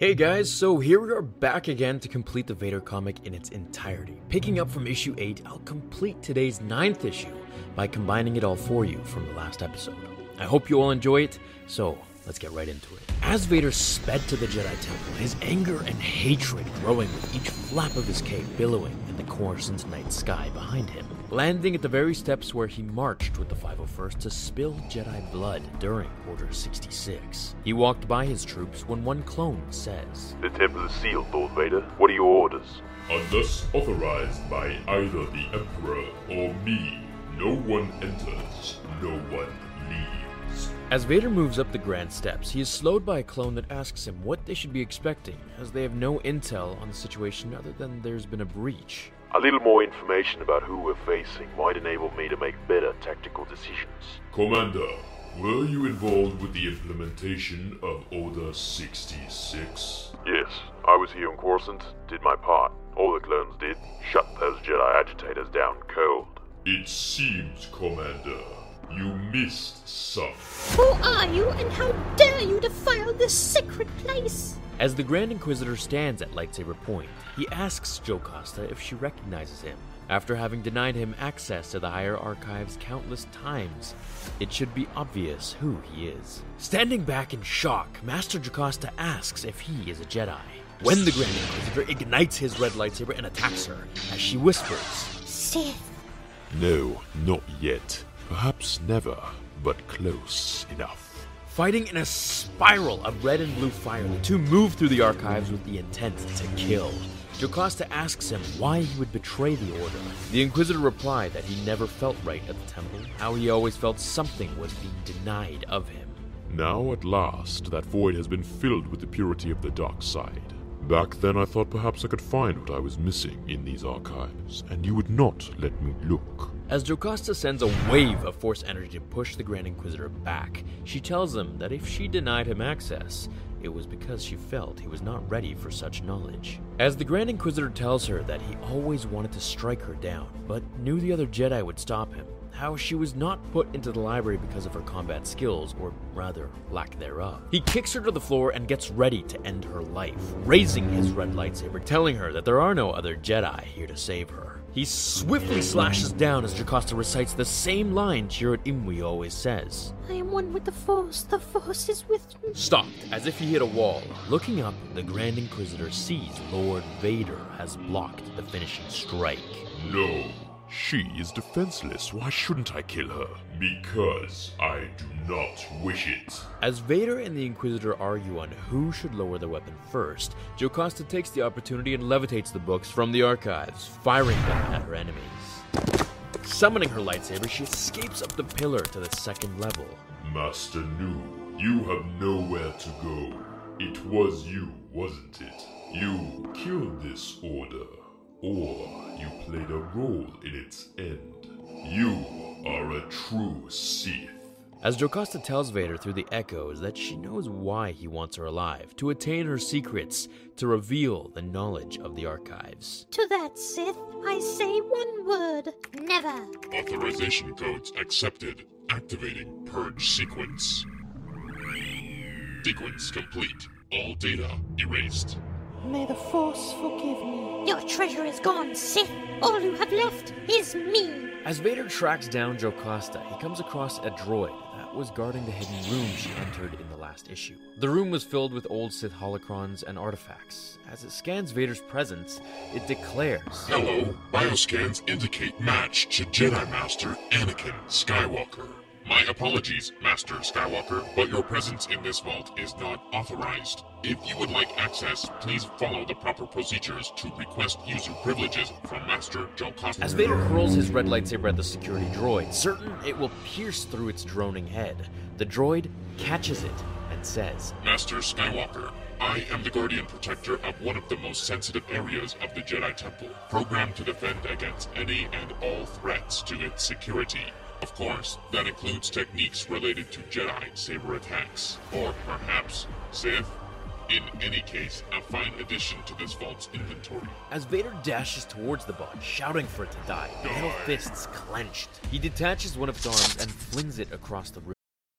Hey guys, so here we are back again to complete the Vader comic in its entirety. Picking up from issue 8, I'll complete today's ninth issue by combining it all for you from the last episode. I hope you all enjoy it, so let's get right into it. As Vader sped to the Jedi Temple, his anger and hatred growing with each flap of his cape billowing in the Coruscant night sky behind him, landing at the very steps where he marched with the 501st to spill Jedi blood during Order 66. He walked by his troops when one clone says, The temple is sealed, Lord Vader. What are your orders? Unless authorized by either the Emperor or me, no one enters, no one leaves. As Vader moves up the grand steps, he is slowed by a clone that asks him what they should be expecting, as they have no intel on the situation other than there's been a breach. A little more information about who we're facing might enable me to make better tactical decisions. Commander, were you involved with the implementation of Order 66? Yes, I was here on Coruscant, did my part. All the clones did. Shut those Jedi agitators down cold. It seems, Commander, you missed some. Who are you, and how dare you defile this sacred place? As the Grand Inquisitor stands at lightsaber point, he asks Jocasta if she recognizes him. After having denied him access to the higher archives countless times, it should be obvious who he is. Standing back in shock, Master Jocasta asks if he is a Jedi. When the Grand Inquisitor ignites his red lightsaber and attacks her, as she whispers, Sith. No, not yet. Perhaps never, but close enough. Fighting in a spiral of red and blue fire, the two move through the archives with the intent to kill. Jocasta asks him why he would betray the Order. The Inquisitor replied that he never felt right at the temple, how he always felt something was being denied of him. Now, at last, that void has been filled with the purity of the dark side. Back then, I thought perhaps I could find what I was missing in these archives, and you would not let me look. As Jocasta sends a wave of force energy to push the Grand Inquisitor back, she tells him that if she denied him access, it was because she felt he was not ready for such knowledge. As the Grand Inquisitor tells her that he always wanted to strike her down, but knew the other Jedi would stop him, how she was not put into the library because of her combat skills, or rather, lack thereof. He kicks her to the floor and gets ready to end her life, raising his red lightsaber, telling her that there are no other Jedi here to save her. He swiftly slashes down as Jocasta recites the same line Chirrut Imwe always says. I am one with the Force. The Force is with me. Stopped, as if he hit a wall. Looking up, the Grand Inquisitor sees Lord Vader has blocked the finishing strike. No, she is defenseless. Why shouldn't I kill her? Because I do not wish it. As Vader and the Inquisitor argue on who should lower their weapon first, Jocasta takes the opportunity and levitates the books from the archives, firing them at her enemies. Summoning her lightsaber, she escapes up the pillar to the second level. Master Nu, you have nowhere to go. It was you, wasn't it? You killed this order, or you played a role in its end. You are a true Sith. As Jocasta tells Vader through the echoes that she knows why he wants her alive to attain her secrets, to reveal the knowledge of the archives. To that Sith, I say one word never. Authorization codes accepted. Activating purge sequence. Sequence complete. All data erased. May the Force forgive me. Your treasure is gone, Sith. All you have left is me. As Vader tracks down Jocasta, he comes across a droid that was guarding the hidden room she entered in the last issue. The room was filled with old Sith holocrons and artifacts. As it scans Vader's presence, it declares Hello, bioscans indicate match to Jedi Master Anakin Skywalker. My apologies, Master Skywalker, but your presence in this vault is not authorized. If you would like access, please follow the proper procedures to request user privileges from Master Jocasta. As Vader hurls his red lightsaber at the security droid, certain it will pierce through its droning head, the droid catches it and says, Master Skywalker, I am the Guardian Protector of one of the most sensitive areas of the Jedi Temple, programmed to defend against any and all threats to its security. Of course, that includes techniques related to Jedi saber attacks, or perhaps Sith. In any case, a fine addition to this vault's inventory. As Vader dashes towards the bot, shouting for it to die, metal fists clenched. He detaches one of its arms and flings it across the room.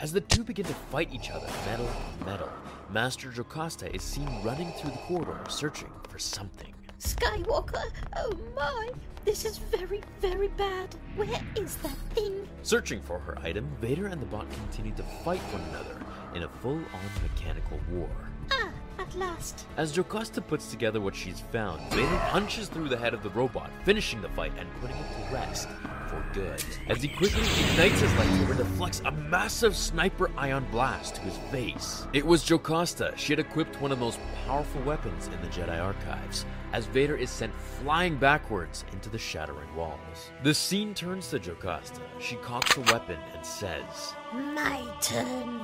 As the two begin to fight each other, metal to metal, Master Jocasta is seen running through the corridor searching for something. Skywalker, oh my, this is very, very bad. Where is that thing? Searching for her item, Vader and the bot continue to fight one another in a full on mechanical war. Ah, at last. As Jocasta puts together what she's found, Vader punches through the head of the robot, finishing the fight and putting it to rest for good. As he quickly ignites his lightsaber, deflects a massive sniper ion blast to his face. It was Jocasta. She had equipped one of the most powerful weapons in the Jedi archives, as Vader is sent flying backwards into the shattering walls. The scene turns to Jocasta. She cocks the weapon and says, My turn.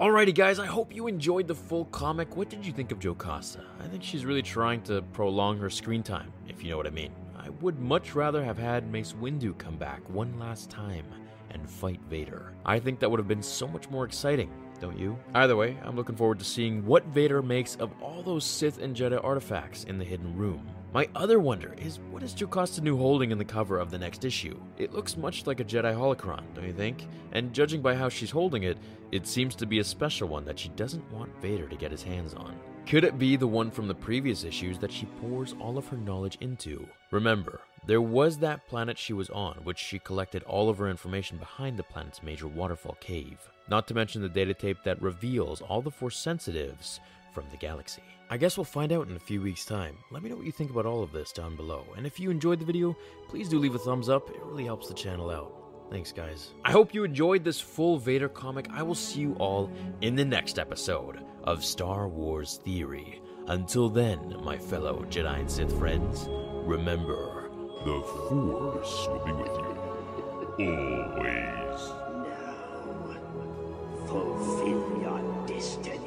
Alrighty, guys, I hope you enjoyed the full comic. What did you think of Jocasta? I think she's really trying to prolong her screen time, if you know what I mean. I would much rather have had Mace Windu come back one last time and fight Vader. I think that would have been so much more exciting, don't you? Either way, I'm looking forward to seeing what Vader makes of all those Sith and Jedi artifacts in the hidden room. My other wonder is what is Jocasta holding in the cover of the next issue? It looks much like a Jedi holocron, don't you think? And judging by how she's holding it, it seems to be a special one that she doesn't want Vader to get his hands on. Could it be the one from the previous issues that she pours all of her knowledge into? Remember, there was that planet she was on, which she collected all of her information behind the planet's major waterfall cave. Not to mention the data tape that reveals all the Force sensitives from the galaxy. I guess we'll find out in a few weeks time. Let me know what you think about all of this down below, and if you enjoyed the video, please do leave a thumbs up, it really helps the channel out. Thanks guys. I hope you enjoyed this full Vader comic. I will see you all in the next episode of Star Wars Theory. Until then, my fellow Jedi and Sith friends, remember, the Force will be with you, always. Now, fulfill your destiny.